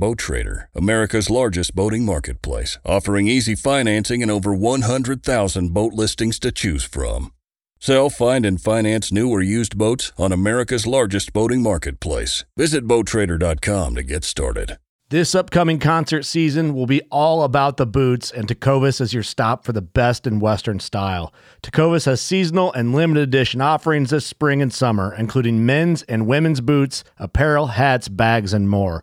Boat Trader, America's largest boating marketplace, offering easy financing and over 100,000 boat listings to choose from. Sell, find, and finance new or used boats on America's largest boating marketplace. Visit BoatTrader.com to get started. This upcoming concert season will be all about the boots, and Tecovas is your stop for the best in Western style. Tecovas has seasonal and limited edition offerings this spring and summer, including men's and women's boots, apparel, hats, bags, and more.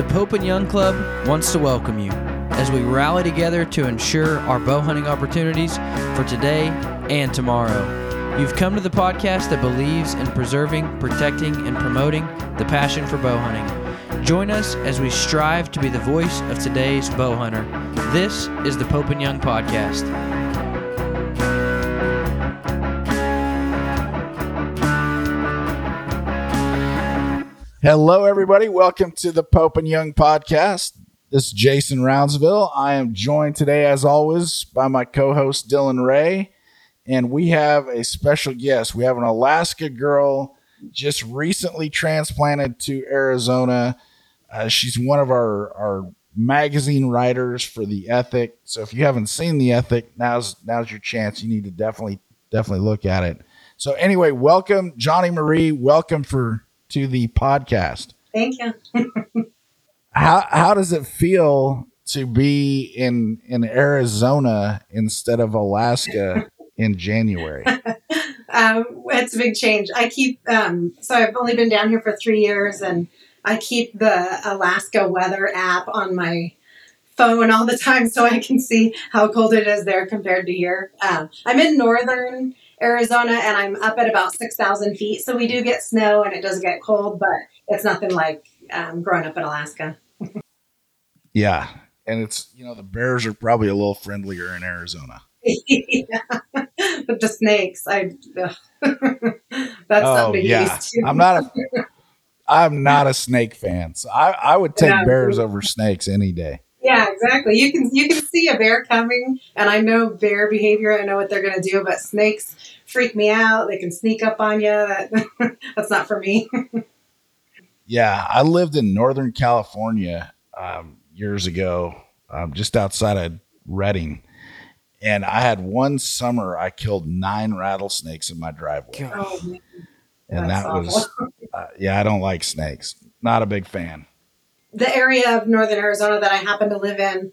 The Pope and Young Club wants to welcome you as we rally together to ensure our bow hunting opportunities for today and tomorrow. You've come to the podcast that believes in preserving, protecting, and promoting the passion for bow hunting. Join us as we strive to be the voice of today's bow hunter. This is the Pope and Young Podcast. Hello, everybody. Welcome to the Pope and Young podcast. This is Jason Roundsville. I am joined today, as always, by my co host, Dylan Ray. And we have a special guest. We have an Alaska girl just recently transplanted to Arizona. Uh, she's one of our, our magazine writers for The Ethic. So if you haven't seen The Ethic, now's, now's your chance. You need to definitely, definitely look at it. So, anyway, welcome, Joni Marie. Welcome for to the podcast. Thank you. How how does it feel to be in in Arizona instead of Alaska in January? um, it's a big change. I keep um, so I've only been down here for three years, and I keep the Alaska weather app on my phone all the time so I can see how cold it is there compared to here. Um, I'm in northern Arizona and I'm up at about 6,000 feet. So we do get snow and it does get cold, but it's nothing like um, growing up in Alaska. yeah. And it's, you know, the bears are probably a little friendlier in Arizona. yeah. But the snakes, I, that's oh, something yeah. I'm not a, I'm not a snake fan. So I, I would take Yeah. bears over snakes any day. Yeah, exactly. You can you can see a bear coming, and I know bear behavior. I know what they're going to do, but snakes freak me out. They can sneak up on you. That that's not for me. Yeah, I lived in Northern California um, years ago, um, just outside of Redding, and I had one summer I killed nine rattlesnakes in my driveway, oh, and that was uh, yeah. I don't like snakes. Not a big fan. The area of northern Arizona that I happen to live in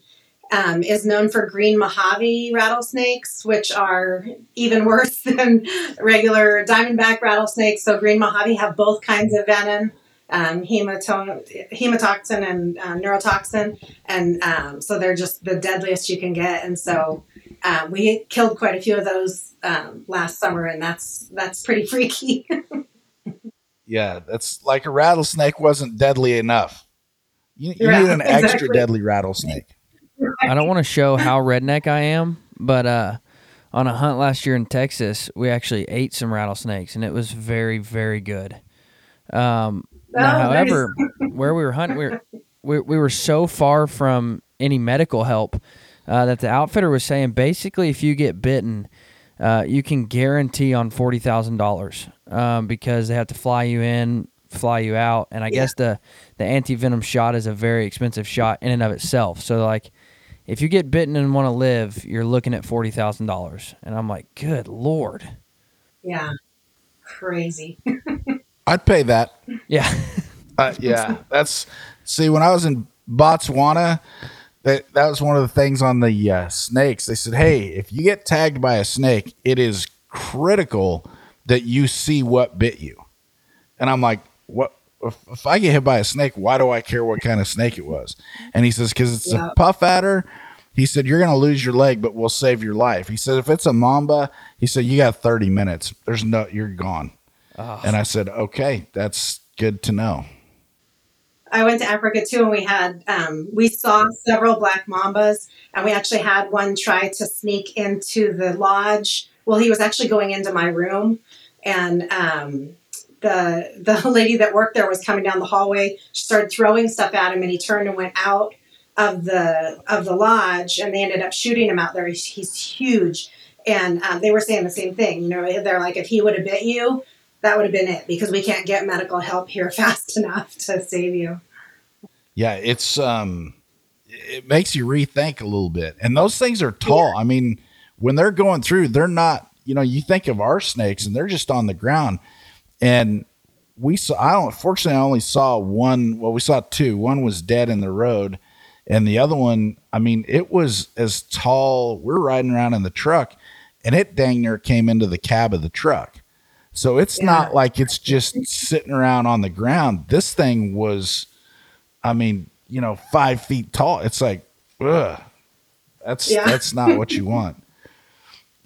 um, is known for green Mojave rattlesnakes, which are even worse than regular diamondback rattlesnakes. So green Mojave have both kinds of venom. Um, hemato- hematoxin and uh, neurotoxin, and um, so they're just the deadliest you can get. And so um, we killed quite a few of those um, last summer, and that's that's pretty freaky. Yeah, that's like a rattlesnake wasn't deadly enough. You, you Yeah, need an extra deadly rattlesnake. I don't want to show how redneck I am, but uh, on a hunt last year in Texas, we actually ate some rattlesnakes, and it was very, very good. Um, now, Oh, nice. however, where we were hunting, we were, we, we were so far from any medical help uh, that the outfitter was saying basically, if you get bitten, uh, you can guarantee on forty thousand dollars um, because they have to fly you in, fly you out, and I guess the the anti venom shot is a very expensive shot in and of itself. So like, if you get bitten and want to live, you're looking at forty thousand dollars, and I'm like, good lord, yeah, crazy. I'd pay that. yeah, Uh, yeah, that's see when I was in Botswana, that that was one of the things on the uh, snakes. They said, "Hey, if you get tagged by a snake, it is critical that you see what bit you." And I'm like, "What? If, if I get hit by a snake, why do I care what kind of snake it was?" And he says, "Because it's Yeah. a puff adder." He said, You're going to lose your leg, but we'll save your life. He said, If it's a mamba, he said, You got 30 minutes. There's no, you're gone. And I said, Okay, that's good to know. I went to Africa too, and we had um, we saw several black mambas, and we actually had one try to sneak into the lodge. Well, he was actually going into my room, and um, the the lady that worked there was coming down the hallway. She started throwing stuff at him, and he turned and went out of the of the lodge, and they ended up shooting him out there. He's, he's huge, and um, they were saying the same thing. You know, they're like, if he would have bit you, that would have been it because we can't get medical help here fast enough to save you. Yeah, it's, um, it makes you rethink a little bit. And those things are tall. I mean, when they're going through, they're not, you know, you think of our snakes and they're just on the ground. And we saw, I don't, fortunately, I only saw one. Well, we saw two. One was dead in the road. And the other one, I mean, it was as tall. We're riding around in the truck and it dang near came into the cab of the truck. So it's Yeah. not like it's just sitting around on the ground. This thing was, I mean, you know, five feet tall. It's like, ugh, that's Yeah. that's not what you want.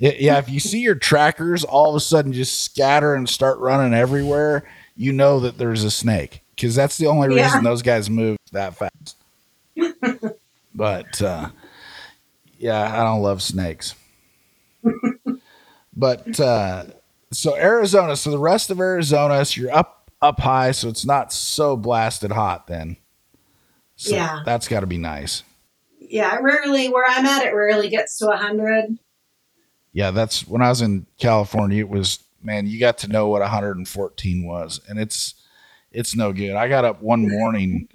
Yeah, yeah. If you see your trackers all of a sudden just scatter and start running everywhere, you know that there's a snake because that's the only Yeah. reason those guys move that fast. but uh, yeah, I don't love snakes. but uh, so Arizona, so the rest of Arizona, so you're up up high, so it's not so blasted hot then. So Yeah. that's got to be nice. Yeah, rarely where I'm at, it rarely gets to hundred. Yeah, that's when I was in California. It was man, you got to know what 114 was, and it's it's no good. I got up one morning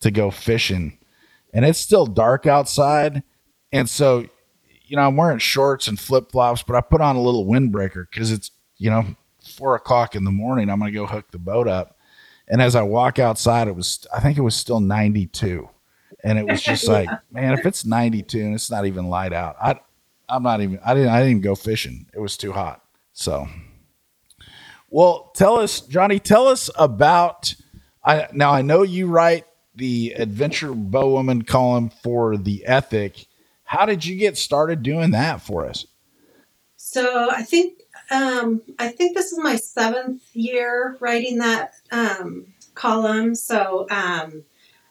to go fishing, and it's still dark outside, and so you know I'm wearing shorts and flip flops, but I put on a little windbreaker because it's you know four o'clock in the morning. I'm gonna go hook the boat up, and as I walk outside, it was I think it was still 92, and it was just like man, if it's 92 and it's not even light out, I I'm not even. I didn't. I didn't even go fishing. It was too hot. So, well, tell us, Joni. Tell us about. I now I know you write the adventure bowwoman column for the Ethic. How did you get started doing that for us? So I think um, I think this is my seventh year writing that um, column. So um,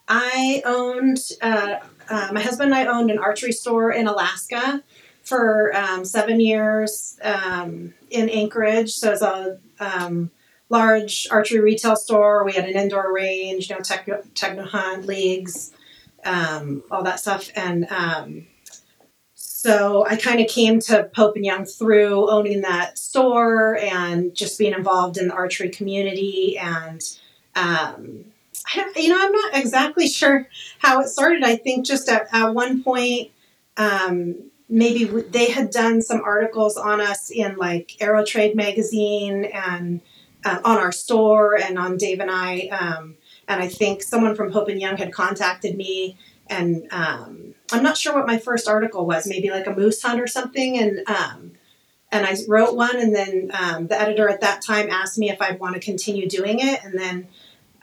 I owned uh, uh, my husband and I owned an archery store in Alaska for um, seven years um, in Anchorage. So it's a um, large archery retail store. We had an indoor range, you know, techno, hunt leagues, um, all that stuff, and um, so I kind of came to Pope and Young through owning that store and just being involved in the archery community. And, um, I you know, I'm not exactly sure how it started. I think just at, at one point, um, maybe they had done some articles on us in like ArrowTrade magazine and uh, on our store and on Dave and I. Um, and I think someone from Pope and Young had contacted me and um, I'm not sure what my first article was, maybe like a moose hunt or something, and um, and I wrote one, and then um, the editor at that time asked me if I'd want to continue doing it, and then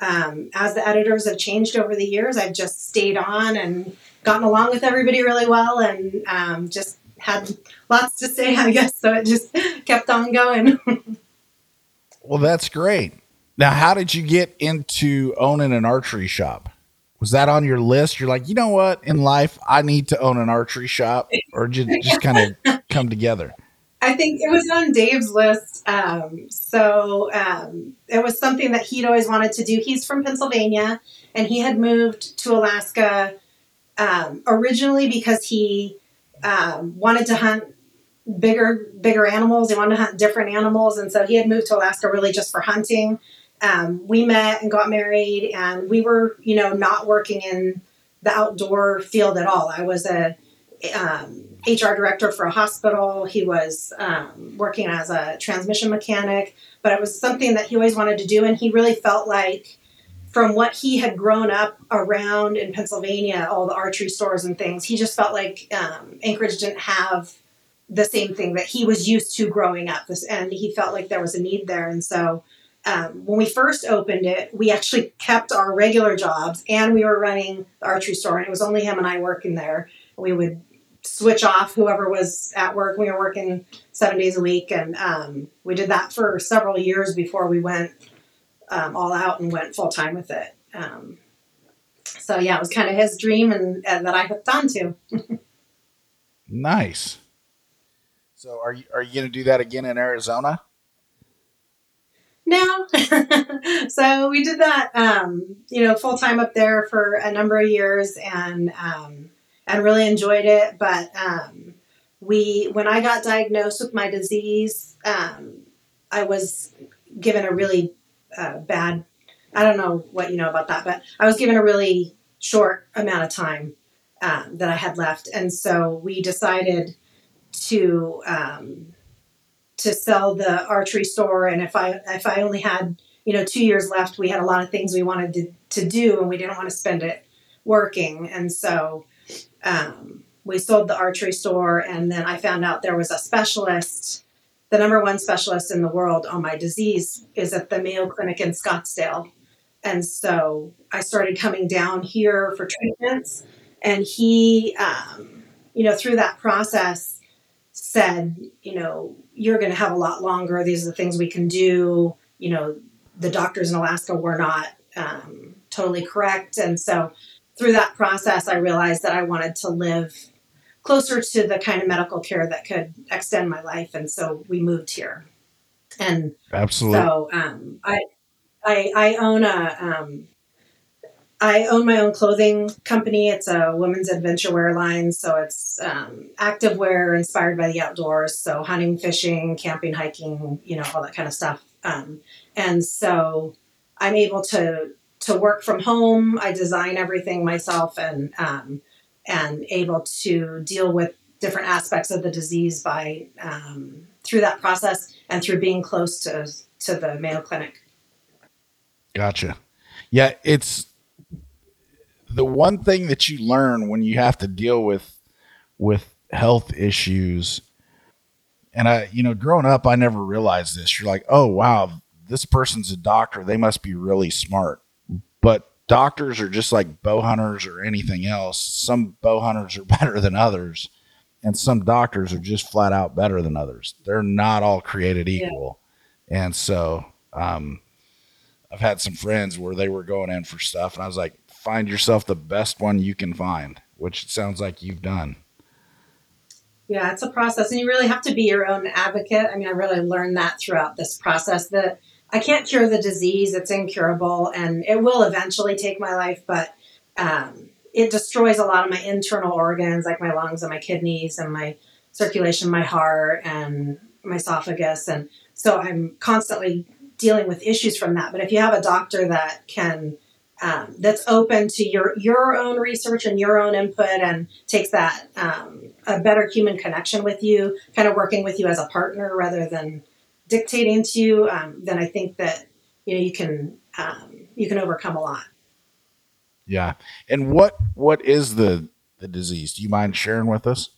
um, as the editors have changed over the years, I've just stayed on and gotten along with everybody really well, and um, just had lots to say, I guess. So it just kept on going. Well, that's great. Now, how did you get into owning an archery shop? Was that on your list? You're like, you know what? In life, I need to own an archery shop, or did just, just kind of come together. I think it was on Dave's list. Um, so um, it was something that he'd always wanted to do. He's from Pennsylvania and he had moved to Alaska um, originally because he um, wanted to hunt bigger bigger animals. He wanted to hunt different animals. And so he had moved to Alaska really just for hunting. Um, we met and got married and we were, you know, not working in the outdoor field at all. I was a um, HR director for a hospital. He was um, working as a transmission mechanic, but it was something that he always wanted to do, and he really felt like from what he had grown up around in Pennsylvania, all the archery stores and things, he just felt like um, Anchorage didn't have the same thing that he was used to growing up. And he felt like there was a need there. And so um, when we first opened it, we actually kept our regular jobs and we were running the archery store, and it was only him and I working there. We would switch off whoever was at work. We were working seven days a week, and um, we did that for several years before we went um, all out and went full time with it. Um, so yeah, it was kind of his dream, and, and that I hooked on to. nice. So are you are you going to do that again in Arizona? No. so we did that, um, you know, full time up there for a number of years, and um, and really enjoyed it. But um, we, when I got diagnosed with my disease, um, I was given a really uh, bad. I don't know what you know about that, but I was given a really short amount of time um, that I had left, and so we decided to um, to sell the archery store. And if I if I only had you know two years left, we had a lot of things we wanted to, to do, and we didn't want to spend it working, and so um, we sold the archery store, and then I found out there was a specialist. The number one specialist in the world on my disease is at the Mayo Clinic in Scottsdale. And so I started coming down here for treatments. And he, um, you know, through that process said, you know, you're going to have a lot longer. These are the things we can do. You know, the doctors in Alaska were not um, totally correct. And so through that process, I realized that I wanted to live closer to the kind of medical care that could extend my life, and so we moved here. And absolutely, so um, I, I, I own a, um, I own my own clothing company. It's a women's adventure wear line, so it's um, active wear inspired by the outdoors. So hunting, fishing, camping, hiking, you know, all that kind of stuff. Um, and so I'm able to to work from home. I design everything myself and um, and able to deal with different aspects of the disease by um, through that process and through being close to to the Mayo Clinic. Gotcha. Yeah, it's the one thing that you learn when you have to deal with with health issues. And I, you know, growing up, I never realized this. You're like, oh wow, this person's a doctor. They must be really smart. Doctors are just like bow hunters or anything else. Some bow hunters are better than others, and some doctors are just flat out better than others. They're not all created equal. Yeah. And so, um, I've had some friends where they were going in for stuff, and I was like, find yourself the best one you can find, which it sounds like you've done. Yeah, it's a process, and you really have to be your own advocate. I mean, I really learned that throughout this process that I can't cure the disease; it's incurable, and it will eventually take my life. But um, it destroys a lot of my internal organs, like my lungs and my kidneys and my circulation, my heart and my esophagus, and so I'm constantly dealing with issues from that. But if you have a doctor that can um, that's open to your your own research and your own input and takes that um, a better human connection with you, kind of working with you as a partner rather than dictating to you, um, then I think that you know you can um, you can overcome a lot. Yeah, and what what is the the disease? Do you mind sharing with us?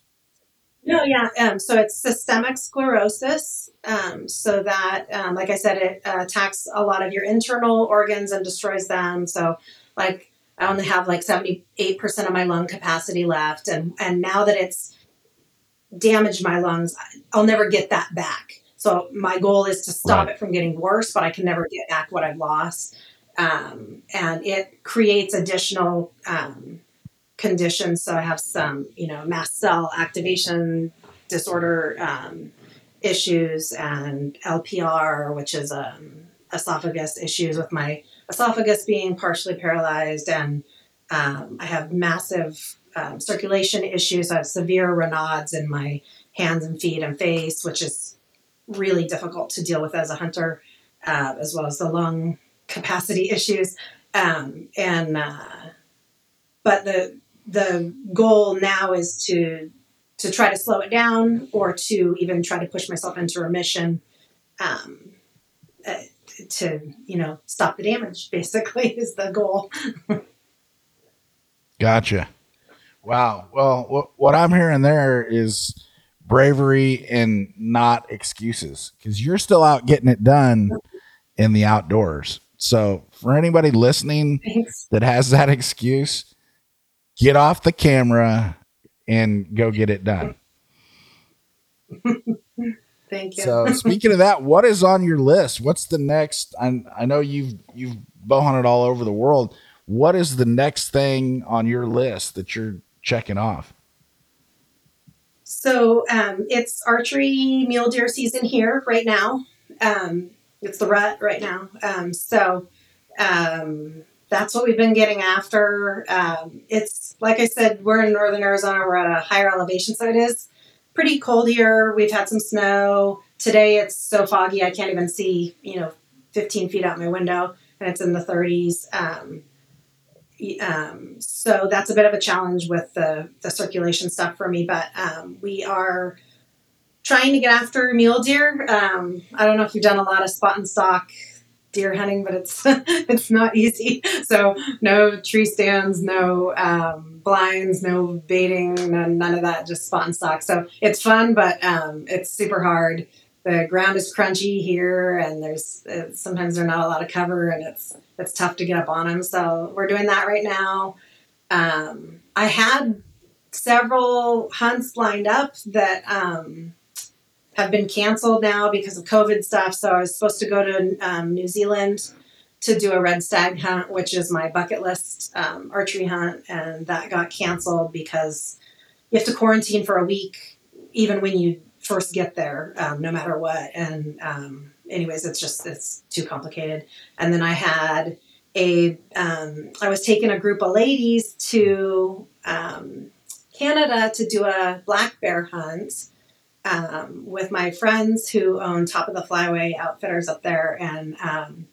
No, yeah. Um, so it's systemic sclerosis. Um, so that, um, like I said, it uh, attacks a lot of your internal organs and destroys them. So, like, I only have like seventy eight percent of my lung capacity left, and and now that it's damaged my lungs, I'll never get that back. So my goal is to stop right. it from getting worse, but I can never get back what I've lost. Um, and it creates additional um, conditions. So I have some, you know, mast cell activation disorder um, issues and LPR, which is um, esophagus issues with my esophagus being partially paralyzed. And um, I have massive um, circulation issues. I have severe Raynaud's in my hands and feet and face, which is really difficult to deal with as a hunter, uh, as well as the lung capacity issues. Um, and uh, but the the goal now is to to try to slow it down or to even try to push myself into remission. Um, uh, to you know stop the damage. Basically, is the goal. Gotcha. Wow. Well, what, what I'm hearing there is bravery and not excuses because you're still out getting it done in the outdoors. So, for anybody listening Thanks. that has that excuse, get off the camera and go get it done. Thank you. So, speaking of that, what is on your list? What's the next? I, I know you've you've bow hunted all over the world. What is the next thing on your list that you're checking off? So um, it's archery mule deer season here right now. Um, it's the rut right now. Um, so um, that's what we've been getting after. Um, it's like I said, we're in northern Arizona. We're at a higher elevation, so it is pretty cold here. We've had some snow. Today it's so foggy I can't even see, you know, 15 feet out my window, and it's in the 30s. Um, so that's a bit of a challenge with the, the circulation stuff for me, but um, we are trying to get after mule deer. Um, I don't know if you've done a lot of spot and stock deer hunting, but it's it's not easy. So no tree stands, no um, blinds, no baiting, none, none of that. Just spot and stock. So it's fun, but um, it's super hard. The ground is crunchy here, and there's uh, sometimes there's not a lot of cover, and it's it's tough to get up on them. So we're doing that right now. Um, I had several hunts lined up that um, have been canceled now because of COVID stuff. So I was supposed to go to um, New Zealand to do a red stag hunt, which is my bucket list um, archery hunt, and that got canceled because you have to quarantine for a week, even when you first get there, um, no matter what. And um, anyways, it's just it's too complicated. And then I had a um, I was taking a group of ladies to um, Canada to do a black bear hunt um, with my friends who own Top of the Flyway Outfitters up there, and um,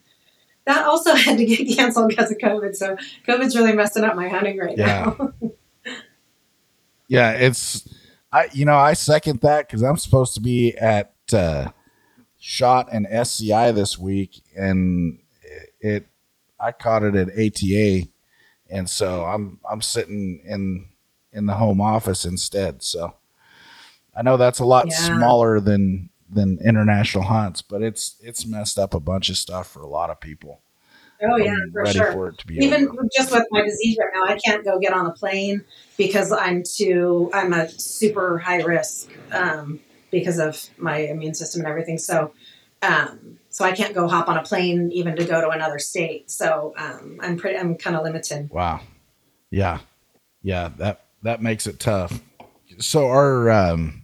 that also had to get canceled because of COVID. So COVID's really messing up my hunting right Yeah. now. Yeah, it's I you know I second that because I'm supposed to be at uh, Shot an SCI this week, and it, it I caught it at ATA, and so I'm I'm sitting in in the home office instead. So I know that's a lot Yeah. smaller than than international hunts, but it's it's messed up a bunch of stuff for a lot of people. oh yeah, I'm for ready sure. for it to be even over. just with my disease right now, I can't go get on a plane because I'm too I'm a super high risk um, because of my immune system and everything. So um, so I can't go hop on a plane even to go to another state. So um, I'm pretty I'm kind of limited. Wow. Yeah. Yeah, that that makes it tough. So our um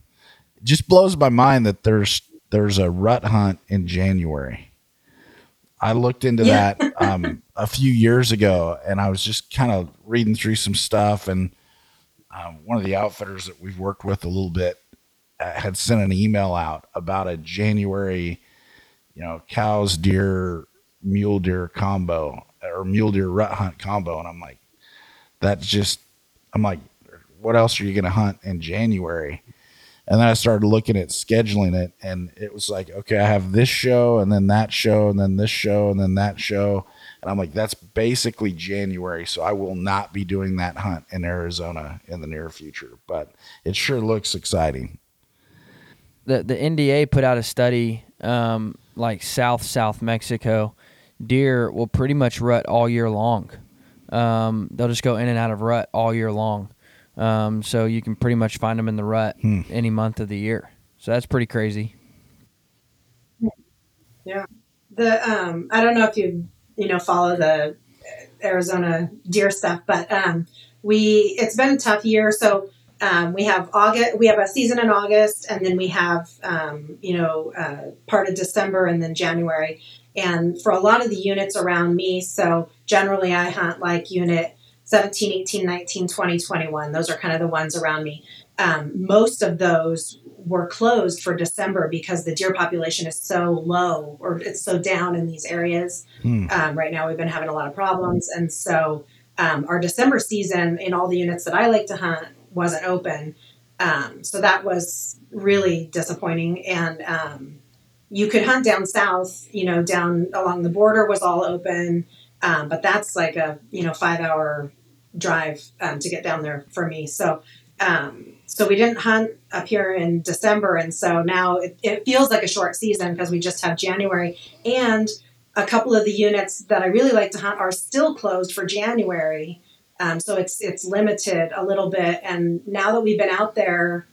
just blows my mind that there's there's a rut hunt in January. I looked into Yeah. that um a few years ago and I was just kind of reading through some stuff and um, one of the outfitters that we've worked with a little bit Uh, had sent an email out about a January, you know, Coues, deer, mule deer combo or mule deer rut hunt combo. And I'm like, that's just, I'm like, what else are you going to hunt in January? And then I started looking at scheduling it, and it was like, okay, I have this show, and then that show, and then this show, and then that show. And I'm like, that's basically January. So I will not be doing that hunt in Arizona in the near future, but it sure looks exciting. The the NDA put out a study um, like South South Mexico, deer will pretty much rut all year long. Um, they'll just go in and out of rut all year long. Um, so you can pretty much find them in the rut Hmm. any month of the year. So that's pretty crazy. Yeah. The um, I don't know if you you know follow the Arizona deer stuff, but um, we it's been a tough year. So um, we have August, we have a season in August, and then we have um, you know uh, part of December and then January. And for a lot of the units around me, so generally I hunt like unit 17, 18, 19, 20, 21. Those are kind of the ones around me. Um, most of those were closed for December because the deer population is so low or it's so down in these areas. Hmm. Um, right now, we've been having a lot of problems. And so um, our December season in all the units that I like to hunt wasn't open. Um, so that was really disappointing. And um, you could hunt down south, you know, down along the border was all open. Um, but that's like a, you know, five hour drive um, to get down there for me. So, um, so we didn't hunt up here in December. And so now it, it feels like a short season because we just have January. And a couple of the units that I really like to hunt are still closed for January. Um, so it's it's limited a little bit. And now that we've been out there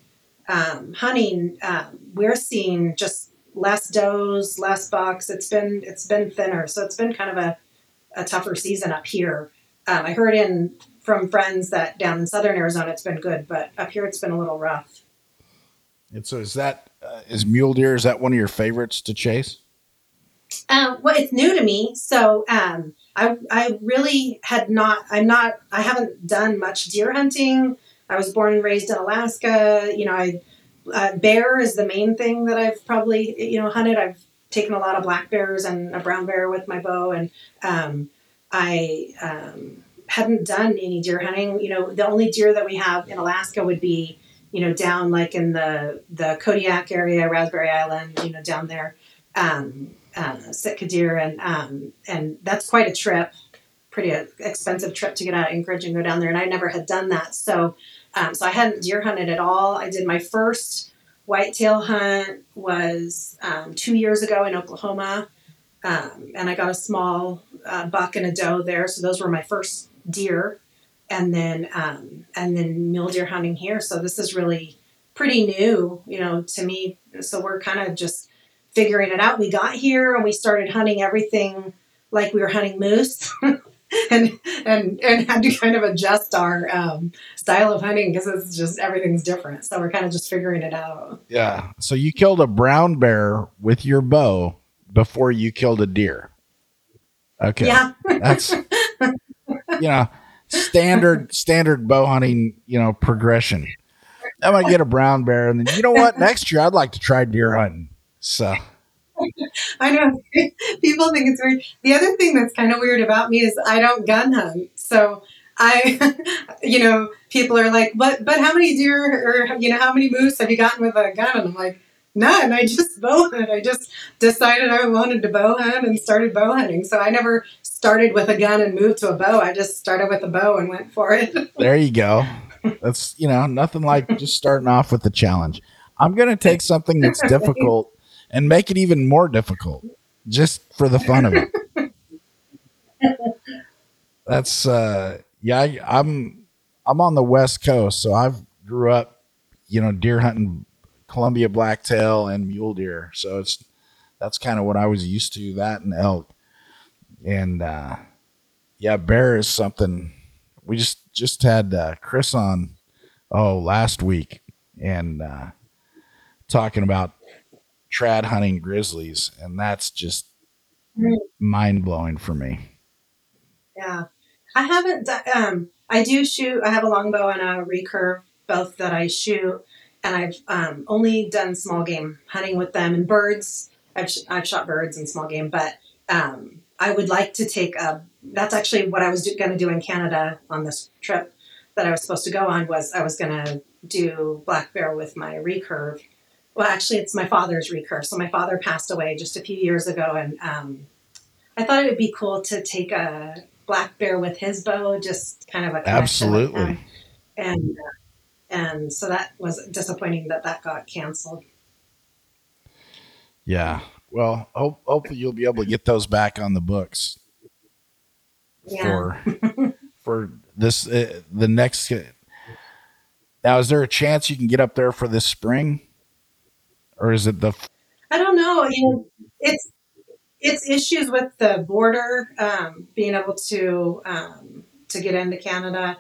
um, hunting, um, we're seeing just less does, less bucks. It's been it's been thinner, so it's been kind of a, a tougher season up here. Um, I heard in from friends that down in southern Arizona it's been good, but up here it's been a little rough. And so is that uh, is mule deer? Is that one of your favorites to chase? Um, well, it's new to me, so um, I I really had not. I'm not. I haven't done much deer hunting. I was born and raised in Alaska. You know, I uh, bear is the main thing that I've probably you know hunted. I've taken a lot of black bears and a brown bear with my bow, and um, I um, hadn't done any deer hunting. You know, the only deer that we have in Alaska would be you know down like in the the Kodiak area, Raspberry Island. You know, down there, um, uh, Sitka deer, and um, and that's quite a trip. Pretty expensive trip to get out of Anchorage and go down there, and I never had done that. So um, so I hadn't deer hunted at all. I did my first whitetail hunt was um, two years ago in Oklahoma, um, and I got a small uh, buck and a doe there. So those were my first deer, and then um, and then mule deer hunting here. So this is really pretty new, you know, to me. So we're kind of just figuring it out. We got here and we started hunting everything like we were hunting moose. and and and had to kind of adjust our um, style of hunting because it's just everything's different. So we're kind of just figuring it out. Yeah. So you killed a brown bear with your bow before you killed a deer. Okay. Yeah. That's you know standard standard bow hunting you know progression. I'm gonna get a brown bear, and then you know what? Next year I'd like to try deer hunting. So I know people think it's weird. The other thing that's kind of weird about me is I don't gun hunt. So I, you know, people are like, but but how many deer or you know how many moose have you gotten with a gun? And I'm like, none. I just bow hunt. I just decided I wanted to bow hunt and started bow hunting. So I never started with a gun and moved to a bow. I just started with a bow and went for it. there you go. That's you know nothing like just starting off with the challenge. I'm gonna take something that's difficult and make it even more difficult just for the fun of it. That's uh yeah, I, I'm I'm on the west coast, so I've grew up, you know, deer hunting Columbia blacktail and mule deer. So it's that's kind of what I was used to, that and elk. And uh yeah, bear is something we just just had uh, Chris on oh last week and uh talking about trad hunting grizzlies, and that's just mm. mind blowing for me. Yeah, I haven't. Um, I do shoot. I have a longbow and a recurve, both that I shoot, and I've um, only done small game hunting with them and birds. I've sh- I've shot birds and small game, but um, I would like to take a. That's actually what I was going to do in Canada on this trip that I was supposed to go on. Was I was going to do black bear with my recurve well, actually, it's my father's recurve. So my father passed away just a few years ago, and um, I thought it would be cool to take a black bear with his bow, just kind of a absolutely. And uh, and so that was disappointing that that got canceled. Yeah. Well, hope, hopefully you'll be able to get those back on the books yeah. for for this uh, the next. Now, is there a chance you can get up there for this spring? Or is it the? I don't know. You know, it's it's issues with the border um, being able to um, to get into Canada.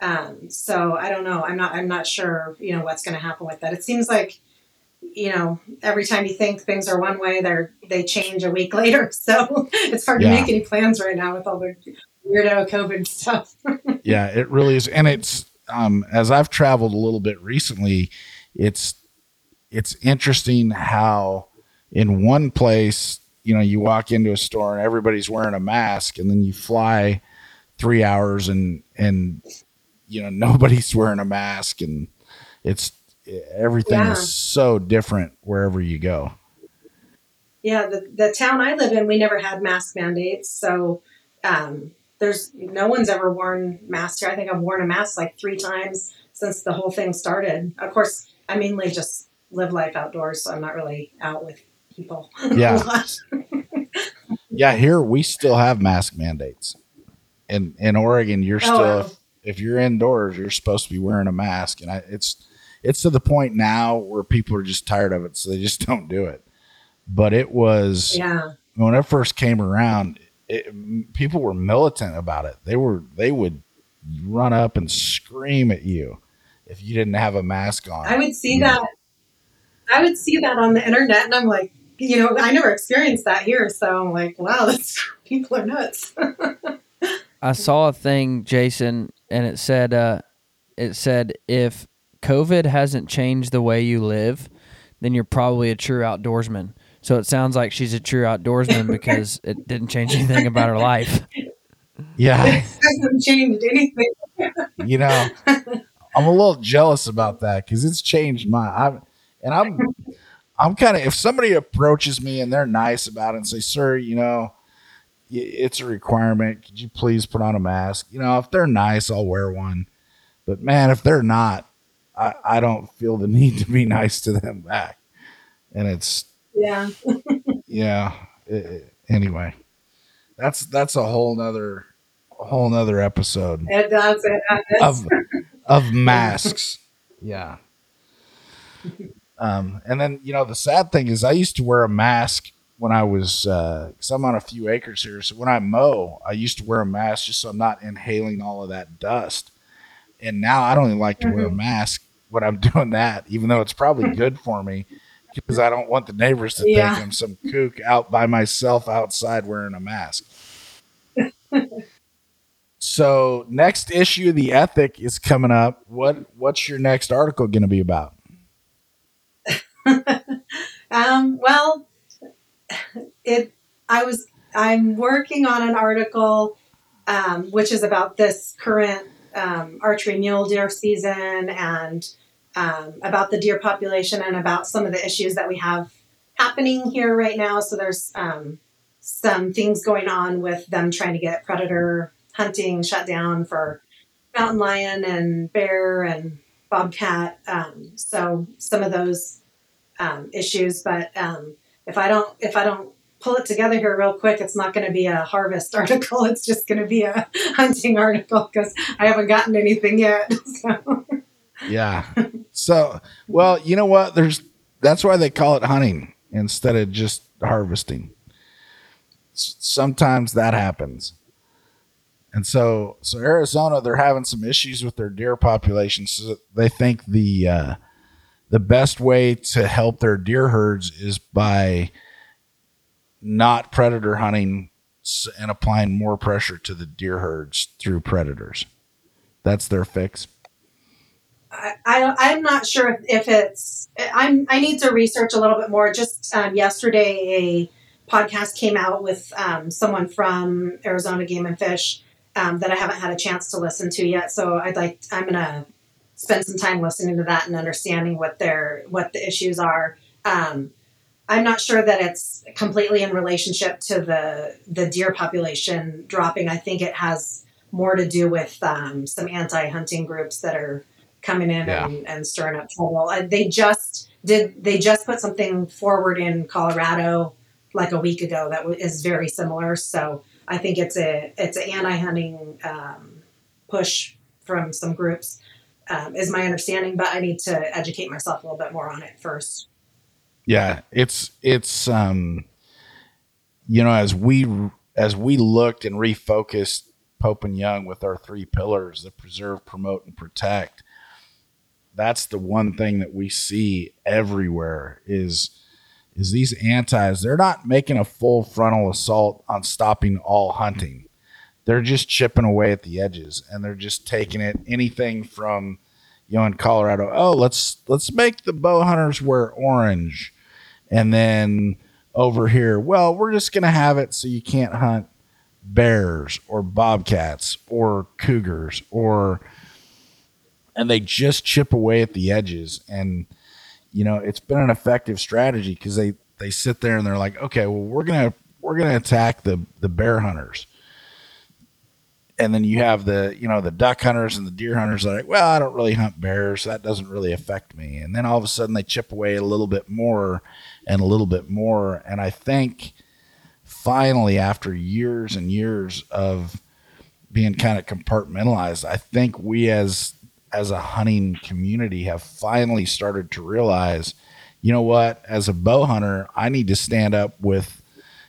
Um, so I don't know. I'm not. I'm not sure. You know what's going to happen with that. It seems like you know every time you think things are one way, they're they change a week later. So it's hard yeah. to make any plans right now with all the weirdo COVID stuff. yeah, it really is, and it's um, as I've traveled a little bit recently, it's it's interesting how in one place, you know, you walk into a store and everybody's wearing a mask, and then you fly three hours and and you know nobody's wearing a mask, and it's everything yeah. is so different wherever you go. Yeah, the, the town I live in, we never had mask mandates. So um, there's no one's ever worn masks here. I think I've worn a mask like three times since the whole thing started. Of course, I mainly just live life outdoors, so I'm not really out with people. Yeah. yeah, here we still have mask mandates. In in Oregon, you're Oh, still wow. if, if you're indoors, you're supposed to be wearing a mask, and I, it's it's to the point now where people are just tired of it, so they just don't do it. But it was yeah. when it first came around, it, people were militant about it. They were they would run up and scream at you if you didn't have a mask on. I would see that. I would see that on the internet, and I'm like, you know, I never experienced that here, so I'm like, wow, that's people are nuts. I saw a thing, Jason, and it said, uh, it said if COVID hasn't changed the way you live, then you're probably a true outdoorsman. So it sounds like she's a true outdoorsman because it didn't change anything about her life. yeah, It hasn't changed anything. you know, I'm a little jealous about that because it's changed my. I'm, and I'm, I'm kind of if somebody approaches me and they're nice about it and say, "Sir, you know, it's a requirement. Could you please put on a mask?" You know, if they're nice, I'll wear one. But man, if they're not, I, I don't feel the need to be nice to them back. And it's Yeah. yeah. it- anyway, that's that's a whole nother a whole nother episode It does. It does. of of masks. Yeah. Um, and then you know the sad thing is I used to wear a mask when I was because I'm on a few acres here. So when I mow, I used to wear a mask just so I'm not inhaling all of that dust. And now I don't even like to wear a mask when I'm doing that, even though it's probably good for me because I don't want the neighbors to Yeah. think I'm some kook out by myself outside wearing a mask. so next issue of the Ethic is coming up. What what's your next article going to be about? Um, well, it. I was. I'm working on an article, um, which is about this current um, archery mule deer season and um, about the deer population and about some of the issues that we have happening here right now. So there's um, some things going on with them trying to get predator hunting shut down for mountain lion and bear and bobcat. Um, so some of those um, issues. But um, if I don't if I don't pull it together here real quick, it's not going to be a harvest article. It's just going to be a hunting article because I haven't gotten anything yet. So. Yeah. so, well, you know what? There's that's why they call it hunting instead of just harvesting. Sometimes that happens. And so, so Arizona, they're having some issues with their deer population. So they think the uh, the best way to help their deer herds is by not predator hunting and applying more pressure to the deer herds through predators. That's their fix. I, I I'm not sure if, if it's I'm I need to research a little bit more. Just um, yesterday, a podcast came out with um, someone from Arizona Game and Fish um, that I haven't had a chance to listen to yet. So I'd like I'm gonna spend some time listening to that and understanding what their what the issues are. Um, I'm not sure that it's completely in relationship to the the deer population dropping. I think it has more to do with um, some anti-hunting groups that are coming in Yeah. and, and stirring up trouble. Uh, they just did. They just put something forward in Colorado like a week ago that w- very similar. So I think it's a it's an anti-hunting um, push from some groups, um, is my understanding. But I need to educate myself a little bit more on it first. yeah it's it's um you know as we as we looked and refocused pope and young with our three pillars the preserve promote and protect that's the one thing that we see everywhere is is these antis they're not making a full frontal assault on stopping all hunting they're just chipping away at the edges and they're just taking it anything from you know in colorado oh let's let's make the bow hunters wear orange and then over here, well, we're just to have it so you can't hunt bears or bobcats or cougars or and they just chip away at the edges and you know, it's been an effective strategy cuz they they sit there and they're like, okay, well, we're gonna we're gonna attack the the bear hunters. And then you have the, you know, the duck hunters and the deer hunters like, well, I don't really hunt bears. So that doesn't really affect me. And then all of a sudden they chip away a little bit more and a little bit more. And I think finally, after years and years of being kind of compartmentalized, I think we as as a hunting community have finally started to realize, you know what, as a bow hunter, I need to stand up with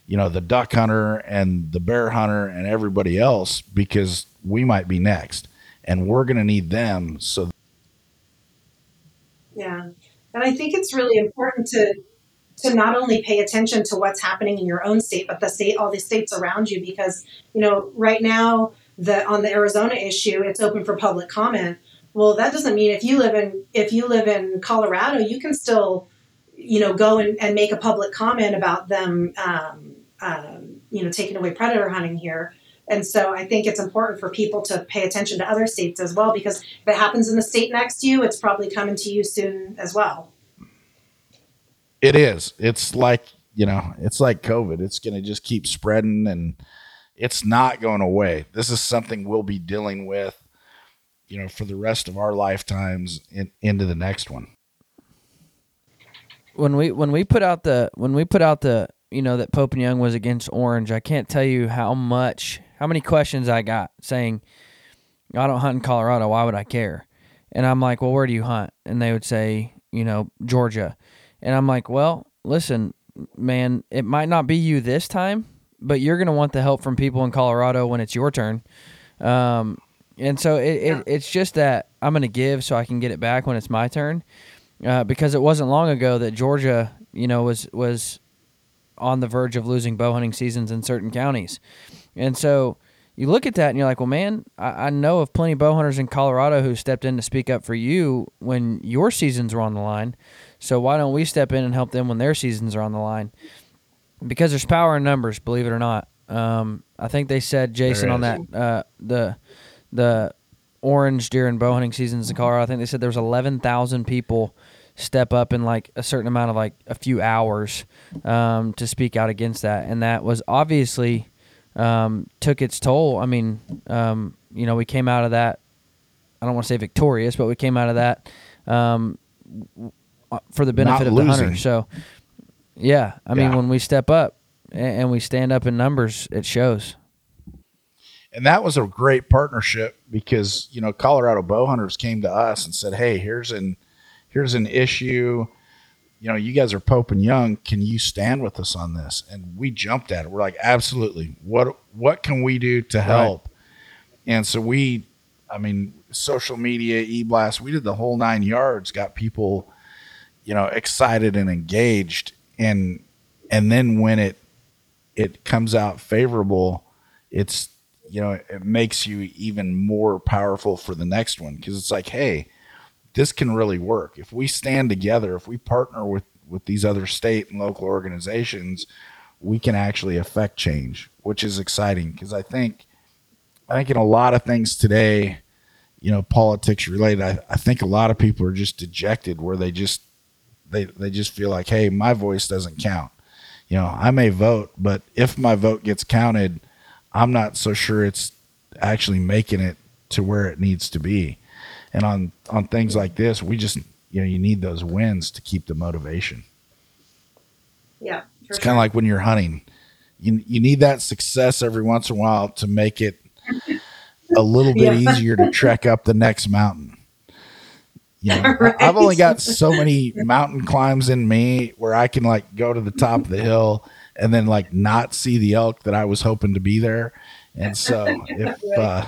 you know, the duck hunter and the bear hunter and everybody else because we might be next and we're going to need them. So, yeah. And I think it's really important to to not only pay attention to what's happening in your own state, but the state, all the states around you, because you know, right now, the on the Arizona issue, it's open for public comment. Well, that doesn't mean if you live in if you live in Colorado, you can still, you know, go and, and make a public comment about them um, um, you know, taking away predator hunting here. And so I think it's important for people to pay attention to other states as well, because if it happens in the state next to you, it's probably coming to you soon as well. It is. It's like, you know, it's like COVID. It's going to just keep spreading and it's not going away. This is something we'll be dealing with, you know, for the rest of our lifetimes in, into the next one. When we when we put out the when we put out the you know that Pope and Young was against Orange, I can't tell you how much, how many questions I got saying, "I don't hunt in Colorado. Why would I care?" And I'm like, "Well, where do you hunt?" And they would say, "You know, Georgia." And I'm like, "Well, listen, man, it might not be you this time, but you're gonna want the help from people in Colorado when it's your turn." Um, and so it, it, it's just that I'm gonna give so I can get it back when it's my turn, uh, because it wasn't long ago that Georgia, you know, was was on the verge of losing bow hunting seasons in certain counties. And so you look at that and you're like, well, man, I, I, know of plenty of bow hunters in Colorado who stepped in to speak up for you when your seasons were on the line. So why don't we step in and help them when their seasons are on the line? Because there's power in numbers, believe it or not. Um, I think they said Jason on that uh, the the orange deer and bow hunting seasons in Colorado. I think they said there was eleven thousand people step up in like a certain amount of like a few hours um, to speak out against that, and that was obviously um, took its toll. I mean, um, you know, we came out of that. I don't want to say victorious, but we came out of that um, for the benefit Not of losing. the hunter. So, yeah, I mean, when we step up and we stand up in numbers, it shows. And that was a great partnership because you know Colorado bow hunters came to us and said, "Hey, here's an here's an issue. You know, you guys are Pope and Young. Can you stand with us on this? And we jumped at it. We're like, absolutely. What what can we do to help? Right. And so we, I mean, social media, e blast, we did the whole nine yards. Got people, you know, excited and engaged. And and then when it it comes out favorable, it's you know it makes you even more powerful for the next one because it's like, hey, this can really work. If we stand together if we partner with with these other state and local organizations we can actually affect change which is exciting. Because i think i think in a lot of things today you know politics related I, I think a lot of people are just dejected where they just they they just feel like hey my voice doesn't count. You know i may vote but if my vote gets counted i'm not so sure it's actually making it to where it needs to be and on on things like this, we just you know you need those wins to keep the motivation. Yeah, it's kind of like when you're hunting. You you need that success every once in a while to make it a little bit yeah. easier to trek up the next mountain. You know, right. I've only got so many mountain climbs in me where I can like go to the top of the hill and then like not see the elk that I was hoping to be there. And so if uh,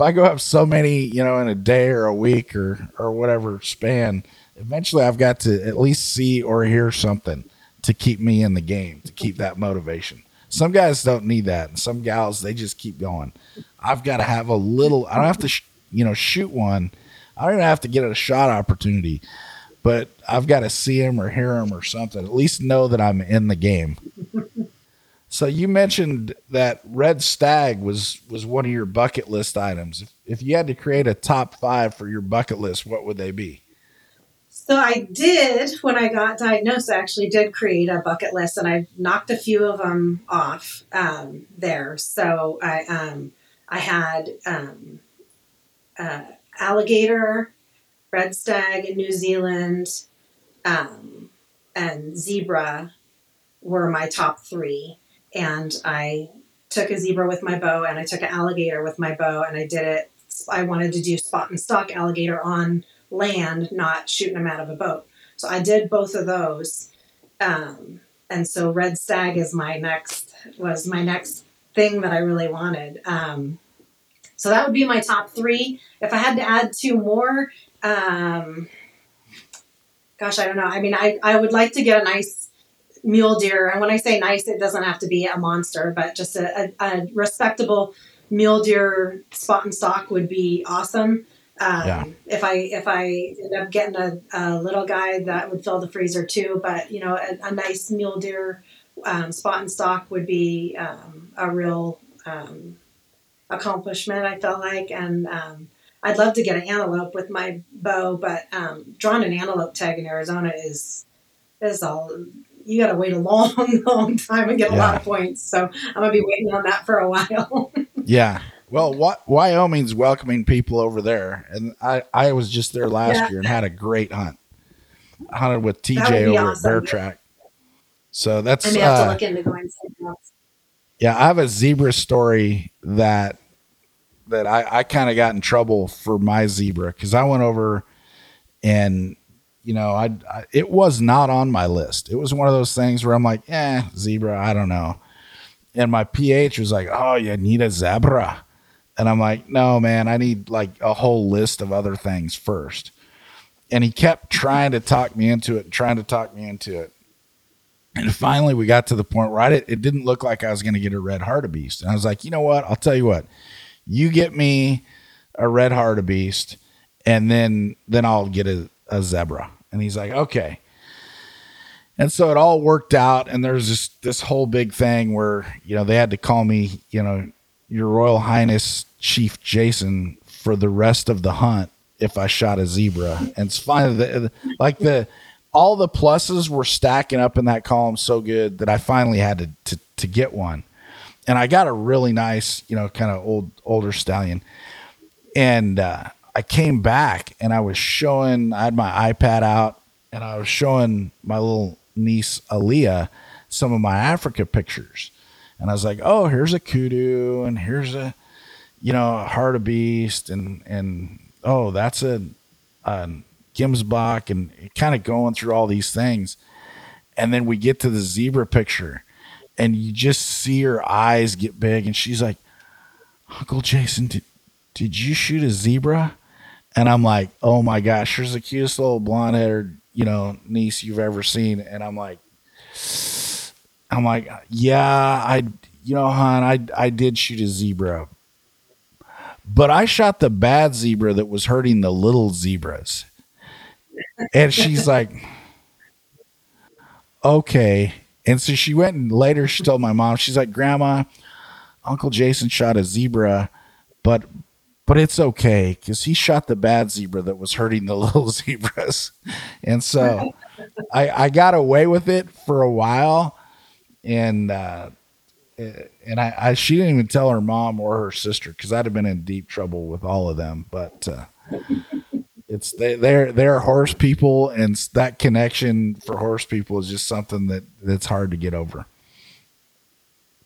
if I go up so many, you know, in a day or a week or or whatever span, eventually I've got to at least see or hear something to keep me in the game, to keep that motivation. Some guys don't need that, and some gals they just keep going. I've got to have a little. I don't have to, sh- you know, shoot one. I don't even have to get a shot opportunity, but I've got to see him or hear him or something. At least know that I'm in the game. So you mentioned that red stag was was one of your bucket list items. If, you had to create a top five for your bucket list, what would they be? So I did when I got diagnosed. I actually did create a bucket list, and I knocked a few of them off um, there. So I um, I had um, uh, alligator, red stag in New Zealand, um, and zebra were my top three. And I took a zebra with my bow, and I took an alligator with my bow, and I did it. I wanted to do spot and stalk alligator on land, not shooting them out of a boat. So I did both of those. Um, and so red stag is my next was my next thing that I really wanted. Um, so that would be my top three. If I had to add two more, um, gosh, I don't know. I mean, I, I would like to get a nice mule deer. And when I say nice, it doesn't have to be a monster, but just a, a, a respectable mule deer spot and stalk would be awesome. Um, yeah. If I if I end up getting a, a, little guy, that would fill the freezer too. But you know, a, a nice mule deer um, spot and stalk would be um, a real um, accomplishment. I felt like, and um, I'd love to get an antelope with my bow, but um, drawing an antelope tag in Arizona is is all you got to wait a long, long time and get a lot of points. So I'm gonna be waiting on that for a while. yeah. Well, what Wyoming's welcoming people over there, and I I was just there last yeah. year and had a great hunt. I hunted with TJ over awesome. at Bear Track. So that's I may have uh, to look into going Yeah, I have a zebra story that that I, I kind of got in trouble for my zebra because I went over and you know I, I, it was not on my list. It was one of those things where I'm like, eh, zebra, I don't know. And my PH was like, oh, you need a zebra, and I'm like, no, man, I need like a whole list of other things first. And he kept trying to talk me into it, and trying to talk me into it. And finally, we got to the point where I did, it didn't look like I was going to get a red hartebeest, And I was like, you know what? I'll tell you what you get me a red hartebeest, and then then I'll get a, a zebra. And he's like, okay. And so it all worked out. And there's this this whole big thing where, you know, they had to call me, you know, your Royal Highness Chief Jason for the rest of the hunt if I shot a zebra. And it's fine. The, like the all the pluses were stacking up in that column so good that I finally had to to, to get one and I got a really nice, you know, kind of old older stallion. And uh, I came back and I was showing, I had my iPad out and I was showing my little niece Aaliyah some of my Africa pictures. And I was like, oh, here's a kudu and here's a, you know, a hartebeest and, and, oh, that's a, a Gemsbok and kind of going through all these things. And then we get to the zebra picture and you just see her eyes get big and she's like uncle jason did, did you shoot a zebra and i'm like oh my gosh she's the cutest little blonde haired you know niece you've ever seen. And i'm like i'm like yeah i you know hon i i did shoot a zebra. But i shot the bad zebra that was hurting the little zebras. And she's like okay. And so she went and later she told my mom, she's like, Grandma, Uncle Jason shot a zebra, but but it's okay because he shot the bad zebra that was hurting the little zebras. And so I, I got away with it for a while. And uh, and I, I she didn't even tell her mom or her sister because I'd have been in deep trouble with all of them. But uh, it's they, they're they're horse people, and that connection for horse people is just something that that's hard to get over.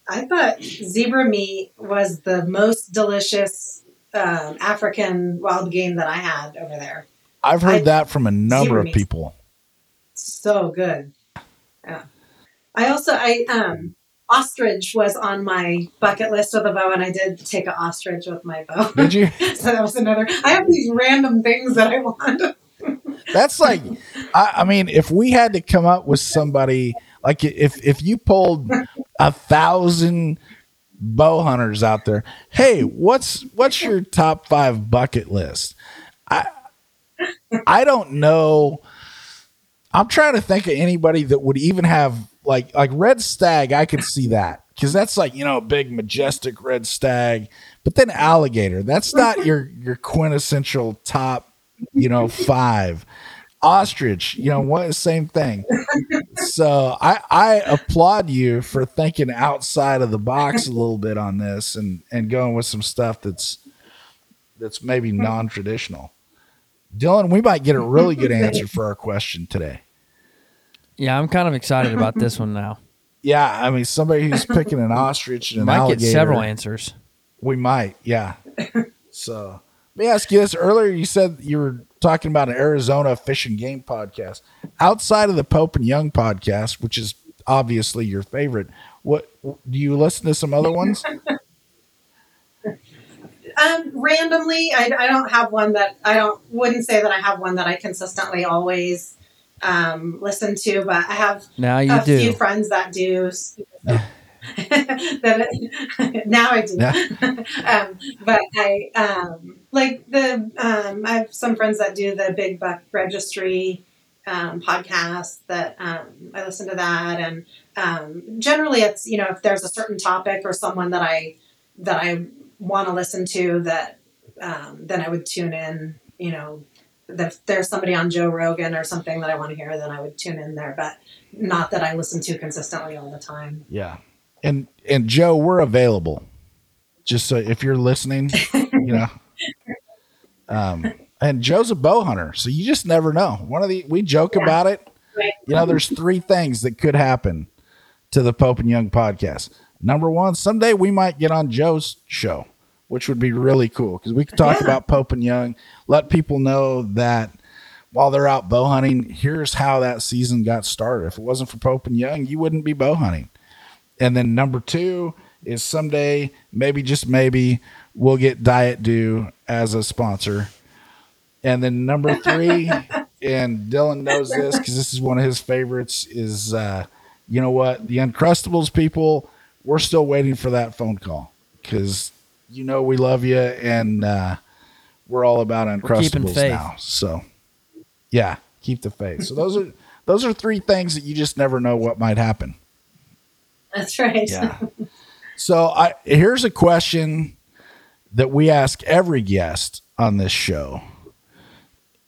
I thought zebra meat was the most delicious um, African wild game that I had over there. I've heard I, that from a number of people. So good. Yeah. I also I um ostrich was on my bucket list with a bow, and I did take an ostrich with my bow. Did you? so that was another. I have these random things that I want. That's like, I, I, mean, if we had to come up with somebody like if if you pulled a thousand bow hunters out there, hey, what's what's your top five bucket list? I I don't know. I'm trying to think of anybody that would even have like like red stag, I could see that because that's like you know a big majestic red stag. But then alligator, that's not your your quintessential top, you know, five. Ostrich. You know, what same thing. So I I applaud you for thinking outside of the box a little bit on this and and going with some stuff that's that's maybe hmm. non traditional. Dylan, we might get a really good answer for our question today. Yeah, I'm kind of excited about this one now. Yeah, I mean somebody who's picking an ostrich and an Might alligator. get several answers. We might, yeah. so let me ask you this. Earlier, you said you were talking about an Arizona fish and game podcast. Outside of the Pope and Young podcast, which is obviously your favorite, what do you listen to some other ones? Um, randomly, I, I don't have one that I don't wouldn't say that I have one that I consistently always um, listen to, but I have Now you a few do. friends that do. now I do. Yeah. um, but I um, like the um, I have some friends that do the Big Buck Registry um, podcast that um, I listen to that, and um, generally it's you know if there's a certain topic or someone that I that I want to listen to that um, then I would tune in. You know, if there's somebody on Joe Rogan or something that I want to hear, then I would tune in there. But not that I listen to consistently all the time. Yeah. And and Joe, we're available. Just so if you're listening, you know. Um and Joe's a bow hunter, so you just never know. One of the we joke Yeah. about it. Right. You know, there's three things that could happen to the Pope and Young podcast. Number one, someday we might get on Joe's show, which would be really cool because we could talk Yeah. about Pope and Young, let people know that while they're out bow hunting, here's how that season got started. If it wasn't for Pope and Young, you wouldn't be bow hunting. And then number two is someday, maybe just maybe, we'll get Diet Dew as a sponsor. And then number three, and Dylan knows this because this is one of his favorites, is uh, you know what? The Uncrustables people, we're still waiting for that phone call because you know we love you and uh, we're all about Uncrustables now. So yeah, keep the faith. So those are those are three things that you just never know what might happen. That's right. Yeah. so I here's a question that we ask every guest on this show.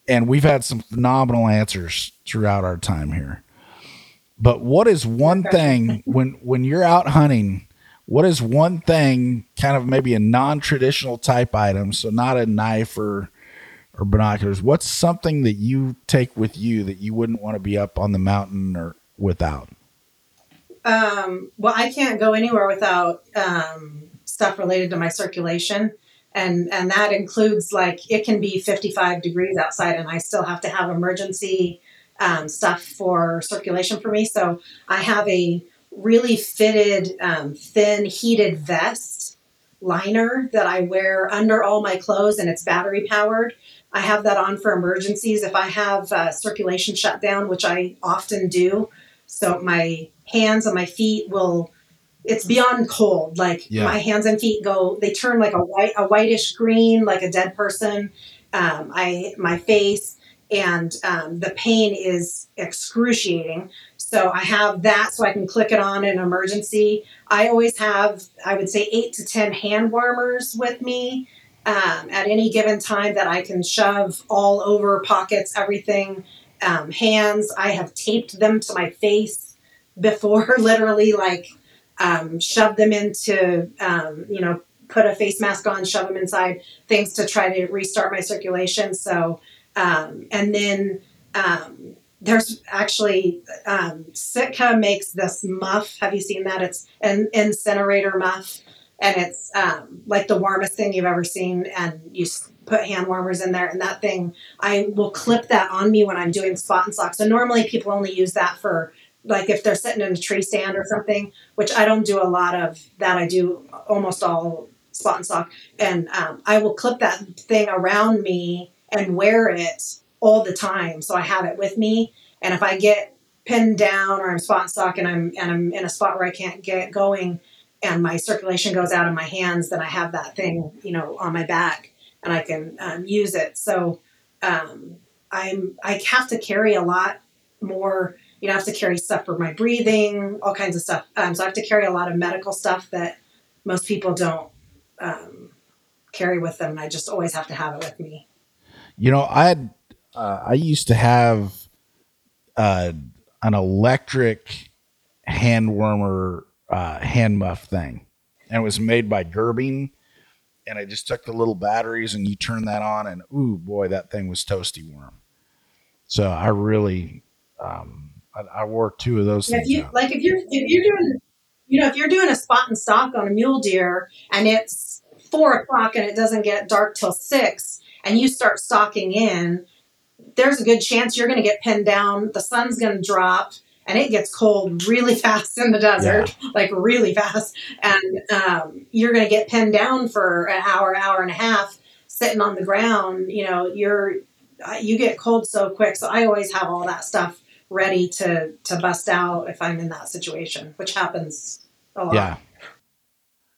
And we've had some phenomenal answers throughout our time here. But what is one thing when when you're out hunting, what is one thing kind of maybe a non-traditional type item, so not a knife or or binoculars, what's something that you take with you that you wouldn't want to be up on the mountain or without? Um, well, I can't go anywhere without um, stuff related to my circulation, and and that includes like it can be 55 degrees outside, and I still have to have emergency um, stuff for circulation for me. So I have a really fitted, um, thin, heated vest liner that I wear under all my clothes, and it's battery powered. I have that on for emergencies if I have uh, circulation shut down, which I often do. So my hands and my feet will it's beyond cold. Like Yeah. my hands and feet go they turn like a white a whitish green like a dead person um, i my face and um, the pain is excruciating. So i have that so i can click it on in emergency. I always have i would say eight to ten hand warmers with me um, at any given time that i can shove all over pockets everything um, hands. I have taped them to my face before literally like um, shove them into um, you know put a face mask on shove them inside things to try to restart my circulation. So um, and then um, there's actually um, sitka makes this muff. Have you seen that? It's an incinerator muff and it's um, like the warmest thing you've ever seen and you put hand warmers in there and that thing i will clip that on me when i'm doing spot and stalk so normally people only use that for like if they're sitting in a tree stand or something, which I don't do a lot of that. I do almost all spot and stalk, and um, I will clip that thing around me and wear it all the time. So I have it with me, and if I get pinned down or I'm spot and stalk and I'm and I'm in a spot where I can't get going, and my circulation goes out of my hands, then I have that thing, you know, on my back, and I can um, use it. So um, I'm I have to carry a lot more you know, I have to carry stuff for my breathing, all kinds of stuff. Um, so I have to carry a lot of medical stuff that most people don't um, carry with them. And I just always have to have it with me. You know, I had uh, I used to have uh, an electric hand warmer uh, hand muff thing, and it was made by Gerbing. And I just took the little batteries and you turn that on, and ooh boy, that thing was toasty warm. So I really, um, I, I wore two of those Yeah, if you like if you're if you're doing you know if you're doing a spot and stalk on a mule deer and it's four o'clock and it doesn't get dark till six and you start stalking in, there's a good chance you're going to get pinned down. The sun's going to drop and it gets cold really fast in the desert, like really fast, and um, you're going to get pinned down for an hour, hour and a half sitting on the ground. You know, you're uh, you get cold so quick. So I always have all that stuff ready to to bust out if I'm in that situation, which happens a lot. Yeah.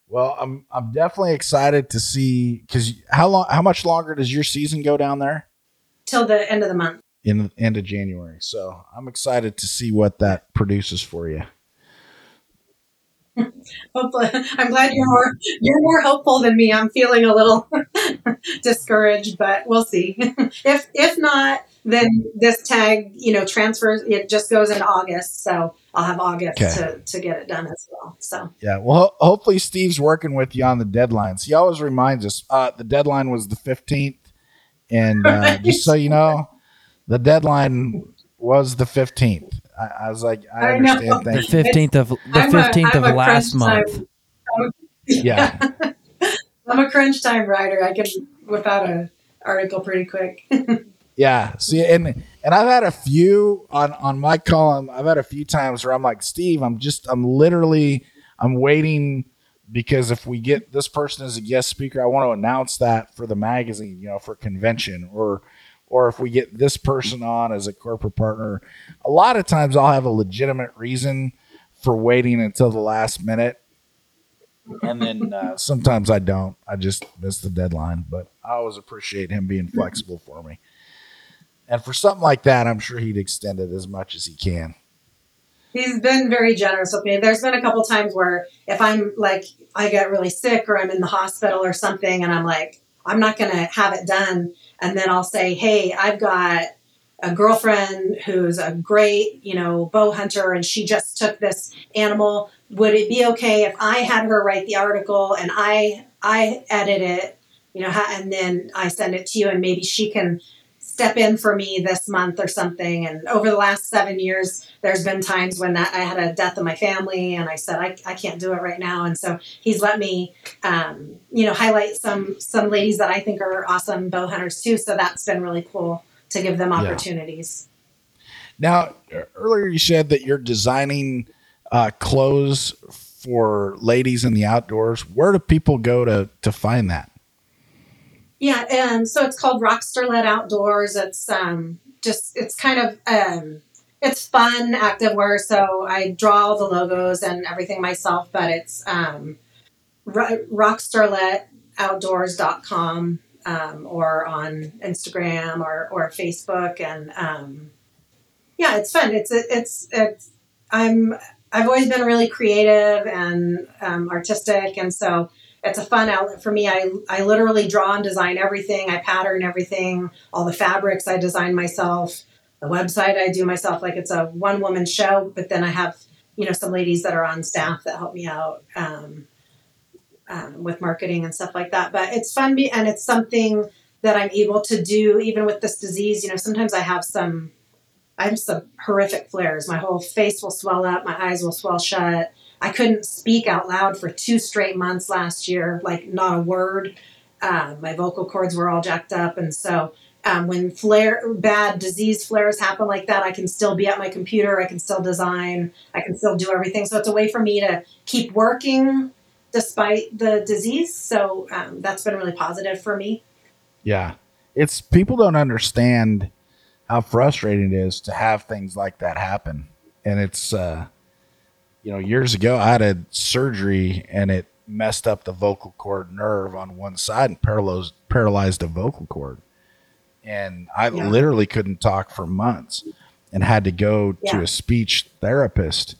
Well, I'm I'm definitely excited to see because how long how much longer does your season go down there Till the end of the month. in the end of January? So I'm excited to see what that produces for you. Hopefully, I'm glad you're more you're more hopeful than me. I'm feeling a little discouraged, but we'll see. if if not, then this tag, you know, transfers. It just goes in August, so I'll have August Okay. to to get it done as well. So Yeah. Well, ho- hopefully Steve's working with you on the deadlines. He always reminds us uh, the deadline was the 15th, and uh, just so you know, the deadline was the 15th. I, I was like, I I know. understand. The Thank you. fifteenth of the fifteenth of last month. time. Yeah. I'm a crunch time writer. I can whip out a article pretty quick. Yeah. See, and and I've had a few on on my column. I've had a few times where I'm like, Steve, I'm just, I'm literally, I'm waiting because if we get this person as a guest speaker, I want to announce that for the magazine, you know, for convention, or or if we get this person on as a corporate partner. A lot of times, I'll have a legitimate reason for waiting until the last minute. And then uh, sometimes I don't. I just miss the deadline, but I always appreciate him being flexible for me. And for something like that, I'm sure he'd extend it as much as he can. He's been very generous with me. There's been a couple times where if I'm like I get really sick or I'm in the hospital or something and I'm like I'm not going to have it done and then I'll say, "Hey, I've got a girlfriend who's a great, you know, bow hunter and she just took this animal. Would it be okay if I had her write the article and I I edit it, you know, and then I send it to you and maybe she can step in for me this month or something. And over the last seven years, there's been times when that I had a death in my family and I said, I, I can't do it right now. And so he's let me, um, you know, highlight some, some ladies that I think are awesome bow hunters too. So that's been really cool to give them Yeah. opportunities. Now, earlier you said that you're designing uh, clothes for ladies in the outdoors. Where do people go to to find that? Yeah, and so it's called Rockstarlet Outdoors. It's um, just it's kind of um, it's fun active wear. So I draw all the logos and everything myself, but it's um, ro- rockstarletoutdoors.com um, or on Instagram or, or Facebook, and um, yeah, it's fun. It's it's it's I'm I've always been really creative and um, artistic, and so it's a fun outlet for me. I, I literally draw and design everything. I pattern everything. All the fabrics I design myself. The website I do myself. Like it's a one woman show, but then I have you know some ladies that are on staff that help me out um, um, with marketing and stuff like that. But it's fun be- and it's something that I'm able to do even with this disease. You know, sometimes I have some I have some horrific flares. My whole face will swell up. My eyes will swell shut. I couldn't speak out loud for two straight months last year, like not a word. Um, my vocal cords were all jacked up, and so um, when flare bad disease flares happen like that, I can still be at my computer. I can still design. I can still do everything. So it's a way for me to keep working despite the disease. So um, that's been really positive for me. Yeah, it's people don't understand how frustrating it is to have things like that happen, and it's uh, you know years ago I had a surgery and it messed up the vocal cord nerve on one side and paralyzed paralyzed the vocal cord, and I Yeah. literally couldn't talk for months and had to go to a speech therapist.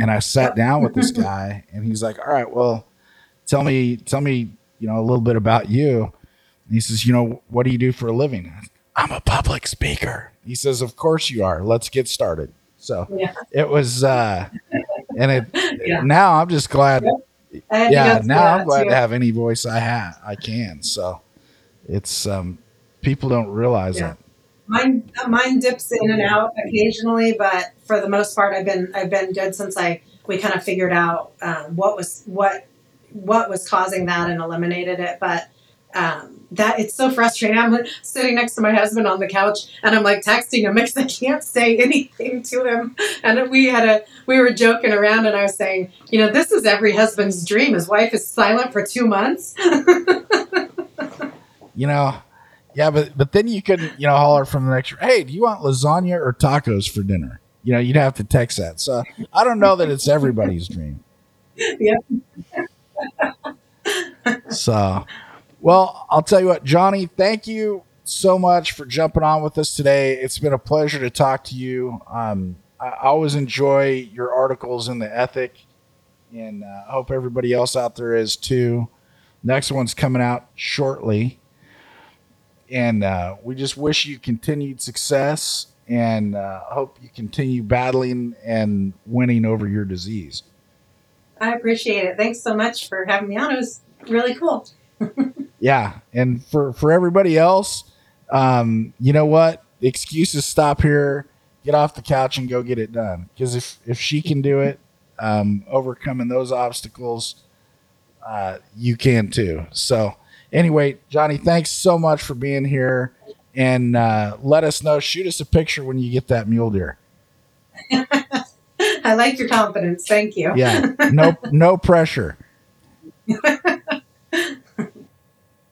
And I sat down with this guy, and he's like, "All right, well, tell me, tell me, you know, a little bit about you." And he says, "You know, what do you do for a living?" I'm a public speaker. He says, Of course you are. Let's get started. So Yeah. it was, uh, and it, Yeah. now I'm just glad. To Yeah, now I'm glad too. to have any voice I have. I can. So it's, um, people don't realize Yeah. that. Mine mine dips in and out occasionally, but for the most part, I've been I've been good since I we kind of figured out um, what was what what was causing that and eliminated it. But um, that it's so frustrating. I'm sitting next to my husband on the couch and I'm like texting him because I can't say anything to him. And we had a we were joking around and I was saying, you know, this is every husband's dream. His wife is silent for two months. You know, yeah, but but then you couldn't, you know, holler from the next. room, Hey, do you want lasagna or tacos for dinner? You know, you'd have to text that. So I don't know that it's everybody's dream. Yeah. so, well, I'll tell you what, Joni. Thank you so much for jumping on with us today. It's been a pleasure to talk to you. Um, I always enjoy your articles in the Ethic, and uh, I hope everybody else out there is too. Next one's coming out shortly and uh, we just wish you continued success and uh, hope you continue battling and winning over your disease. I appreciate it. Thanks so much for having me on. It was really cool. Yeah, and for for everybody else, um, you know what? The excuses stop here. Get off the couch and go get it done. Because if if she can do it, um, overcoming those obstacles, uh, you can too. So anyway, Joni, thanks so much for being here. And uh, let us know. Shoot us a picture when you get that mule deer. I like your confidence. Thank you. yeah no no pressure